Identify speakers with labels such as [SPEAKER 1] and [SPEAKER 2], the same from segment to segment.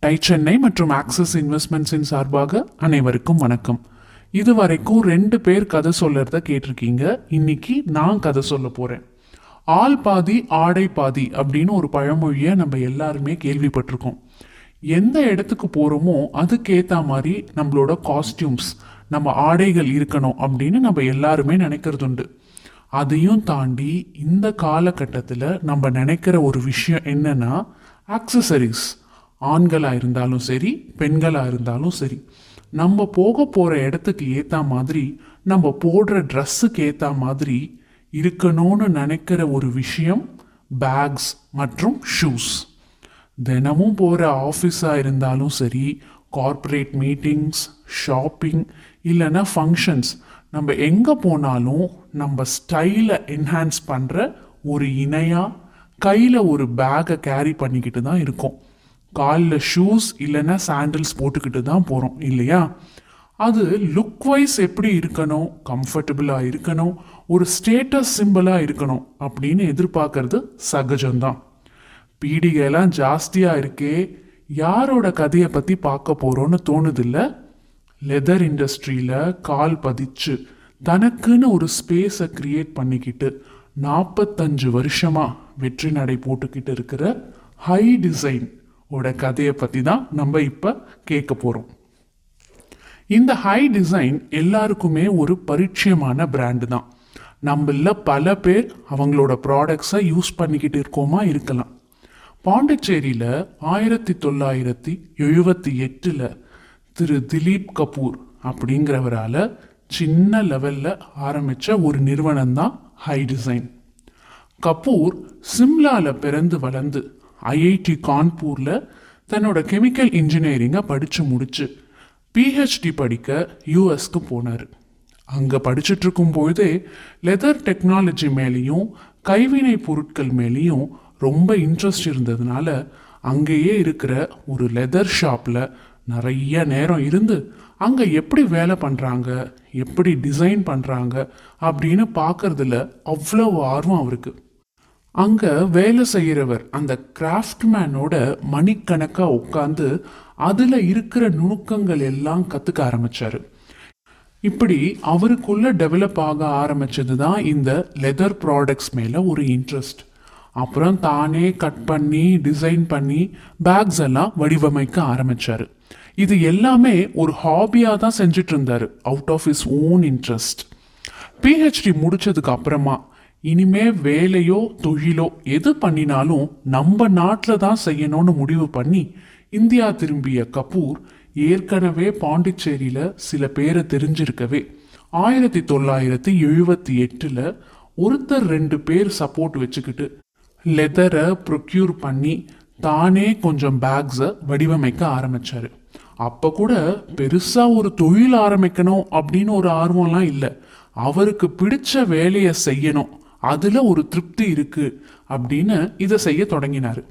[SPEAKER 1] Tie Chennai மற்றும் axis இன்வெஸ்ட்மெண்ட்ஸின் சார்பாக அனைவருக்கும் வணக்கம். இதுவரைக்கும் ரெண்டு பேர் கதை சொல்லறத கேட்டிருக்கீங்க. இன்னைக்கு நான் கதை சொல்ல போறேன். ஆள் பாதி ஆடை பாதி அப்படின்னு ஒரு பழமொழியை நம்ம எல்லாருமே கேள்விப்பட்டிருக்கோம். எந்த இடத்துக்கு போறோமோ அதுக்கேற்ற மாதிரி நம்மளோட காஸ்டியூம்ஸ் நம்ம ஆடைகள் இருக்கணும் அப்படின்னு நம்ம எல்லாருமே நினைக்கிறது உண்டு அதையும் தாண்டி இந்த காலகட்டத்தில் நம்ம நினைக்கிற ஒரு விஷயம் என்னன்னா ஆக்சசரிஸ் ஆண்களாக இருந்தாலும் சரி பெண்களாக இருந்தாலும் சரி நம்ம போக போகிற இடத்துக்கு ஏற்ற மாதிரி நம்ம போடுற ட்ரெஸ்ஸுக்கு ஏற்ற மாதிரி இருக்கணும்னு நினைக்கிற ஒரு விஷயம் பேக்ஸ் மற்றும் ஷூஸ் தினமும் போகிற ஆஃபீஸாக இருந்தாலும் சரி கார்ப்பரேட் மீட்டிங்ஸ் ஷாப்பிங் இல்லைன்னா ஃபங்க்ஷன்ஸ் நம்ம எங்கே போனாலும் நம்ம ஸ்டைலை என்ஹான்ஸ் பண்ணுற ஒரு இணையாக கையில் ஒரு பேக்கை கேரி பண்ணிக்கிட்டு தான் இருக்கோம். காலில் ஷூஸ் இல்லைன்னா சாண்டில்ஸ் போட்டுக்கிட்டு தான் போகிறோம் இல்லையா? அது லுக் வைஸ் எப்படி இருக்கணும் கம்ஃபர்டபுளாக இருக்கணும் ஒரு ஸ்டேட்டஸ் சிம்பிளாக இருக்கணும் அப்படின்னு எதிர்பார்க்கறது சகஜம்தான். பீடிகைலாம் ஜாஸ்தியாக இருக்கே யாரோட கதையை பற்றி பார்க்க போகிறோன்னு தோணுதில்ல? லெதர் இண்டஸ்ட்ரியில் கால் பதிச்சு தனக்குன்னு ஒரு ஸ்பேஸை கிரியேட் பண்ணிக்கிட்டு நாற்பத்தஞ்சு வருஷமாக வெற்றி நடை போட்டுக்கிட்டு இருக்கிற ஹை டிசைன் ஓட கதையை பற்றி தான் நம்ம இப்போ கேட்க போகிறோம் இந்த ஹை டிசைன் எல்லாருக்குமே ஒரு பரிச்சயமான பிராண்டு தான். நம்மள பல பேர் அவங்களோட ப்ராடக்ட்ஸை யூஸ் பண்ணிக்கிட்டு இருக்கோமா இருக்கலாம். பாண்டிச்சேரியில் ஆயிரத்தி தொள்ளாயிரத்தி எழுபத்தி எட்டில் திரு திலீப் கபூர் அப்படிங்கிறவரால் சின்ன லெவலில் ஆரம்பித்த ஒரு நிறுவனம் தான் ஹை டிசைன் கபூர் சிம்லாவில் பிறந்து வளர்ந்து ஐஐடி கான்பூரில் தன்னோட கெமிக்கல் இன்ஜினியரிங்கை படித்து முடிச்சு பிஹெச்டி படிக்க யூஎஸ்க்கு போனார். அங்கே படிச்சுட்ருக்கும் பொழுதே லெதர் டெக்னாலஜி மேலேயும் கைவினை பொருட்கள் மேலேயும் ரொம்ப இன்ட்ரெஸ்ட் இருந்ததுனால அங்கேயே இருக்கிற ஒரு லெதர் ஷாப்பில் நிறைய நேரம் இருந்து அங்கே எப்படி வேலை பண்ணுறாங்க எப்படி டிசைன் பண்ணுறாங்க அப்படின்னு பார்க்கறதுல அவ்வளோ ஆர்வம் அவருக்கு. அங்கே வேலை செய்கிறவர் அந்த கிராஃப்ட்மேனோட மணிக்கணக்காக உட்காந்து அதில் இருக்கிற நுணுக்கங்கள் எல்லாம் கற்றுக்க ஆரம்பித்தார் இப்படி அவருக்குள்ள டெவலப் ஆக ஆரம்பிச்சது தான் இந்த லெதர் ப்ராடக்ட்ஸ் மேலே ஒரு இன்ட்ரெஸ்ட் அப்புறம் தானே கட் பண்ணி டிசைன் பண்ணி பேக்ஸ் எல்லாம் வடிவமைக்க ஆரம்பித்தார் இது எல்லாமே ஒரு ஹாபியாக தான் செஞ்சுட்டு இருந்தார் out of his own interest PhD முடித்ததுக்கு அப்புறமா இனிமே வேலையோ தொழிலோ எது பண்ணினாலும் நம்ம நாட்டில் தான் செய்யணும்னு முடிவு பண்ணி இந்தியா திரும்பிய கபூர் ஏற்கனவே பாண்டிச்சேரியில் சில பேரை தெரிஞ்சிருக்கவே. ஆயிரத்தி தொள்ளாயிரத்தி எழுபத்தி எட்டில் ஒருத்தர் ரெண்டு பேர் சப்போர்ட் வச்சுக்கிட்டு லெதரை ப்ரொக்யூர் பண்ணி தானே கொஞ்சம் பேக்ஸை வடிவமைக்க ஆரம்பித்தார் அப்போ கூட பெருசாக ஒரு தொழில் ஆரம்பிக்கணும் அப்படின்னு ஒரு ஆர்வம்லாம் இல்லை. அவருக்கு பிடிச்ச வேலையை செய்யணும் அதில் ஒரு திருப்தி இருக்குது அப்படின்னு இதை செய்ய தொடங்கினார்.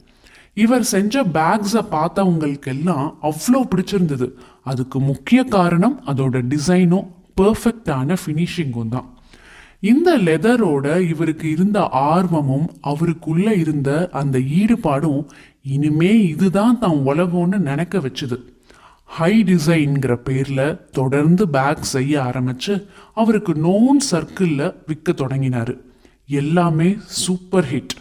[SPEAKER 1] இவர் செஞ்ச பேக்ஸை பார்த்தவங்களுக்கெல்லாம் அவ்வளோ பிடிச்சிருந்தது. அதுக்கு முக்கிய காரணம் அதோட டிசைனும் பர்ஃபெக்டான ஃபினிஷிங்கும் தான். இந்த லெதரோட இவருக்கு இருந்த ஆர்வமும் அவருக்குள்ள இருந்த அந்த ஈடுபாடும் இனிமே இதுதான் தான் உலகம்னு நினைக்க வச்சுது. ஹை டிசைன்ங்கிற பேரில் தொடர்ந்து பேக் செய்ய ஆரம்பிச்சு அவருக்கு நோன் சர்க்கிளில் விற்க தொடங்கினார். எல்லாமே சூப்பர் ஹிட்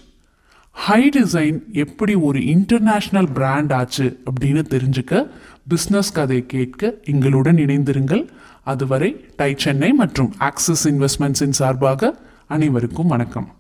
[SPEAKER 1] ஹை டிசைன் எப்படி ஒரு இன்டர்நேஷ்னல் பிராண்ட் ஆச்சு அப்படின்னு தெரிஞ்சுக்க பிஸ்னஸ் கதை கேட்க எங்களுடன் இணைந்திருங்கள். அதுவரை டை சென்னை மற்றும் ஆக்சிஸ் இன்வெஸ்ட்மெண்ட்ஸின் சார்பாக அனைவருக்கும் வணக்கம்.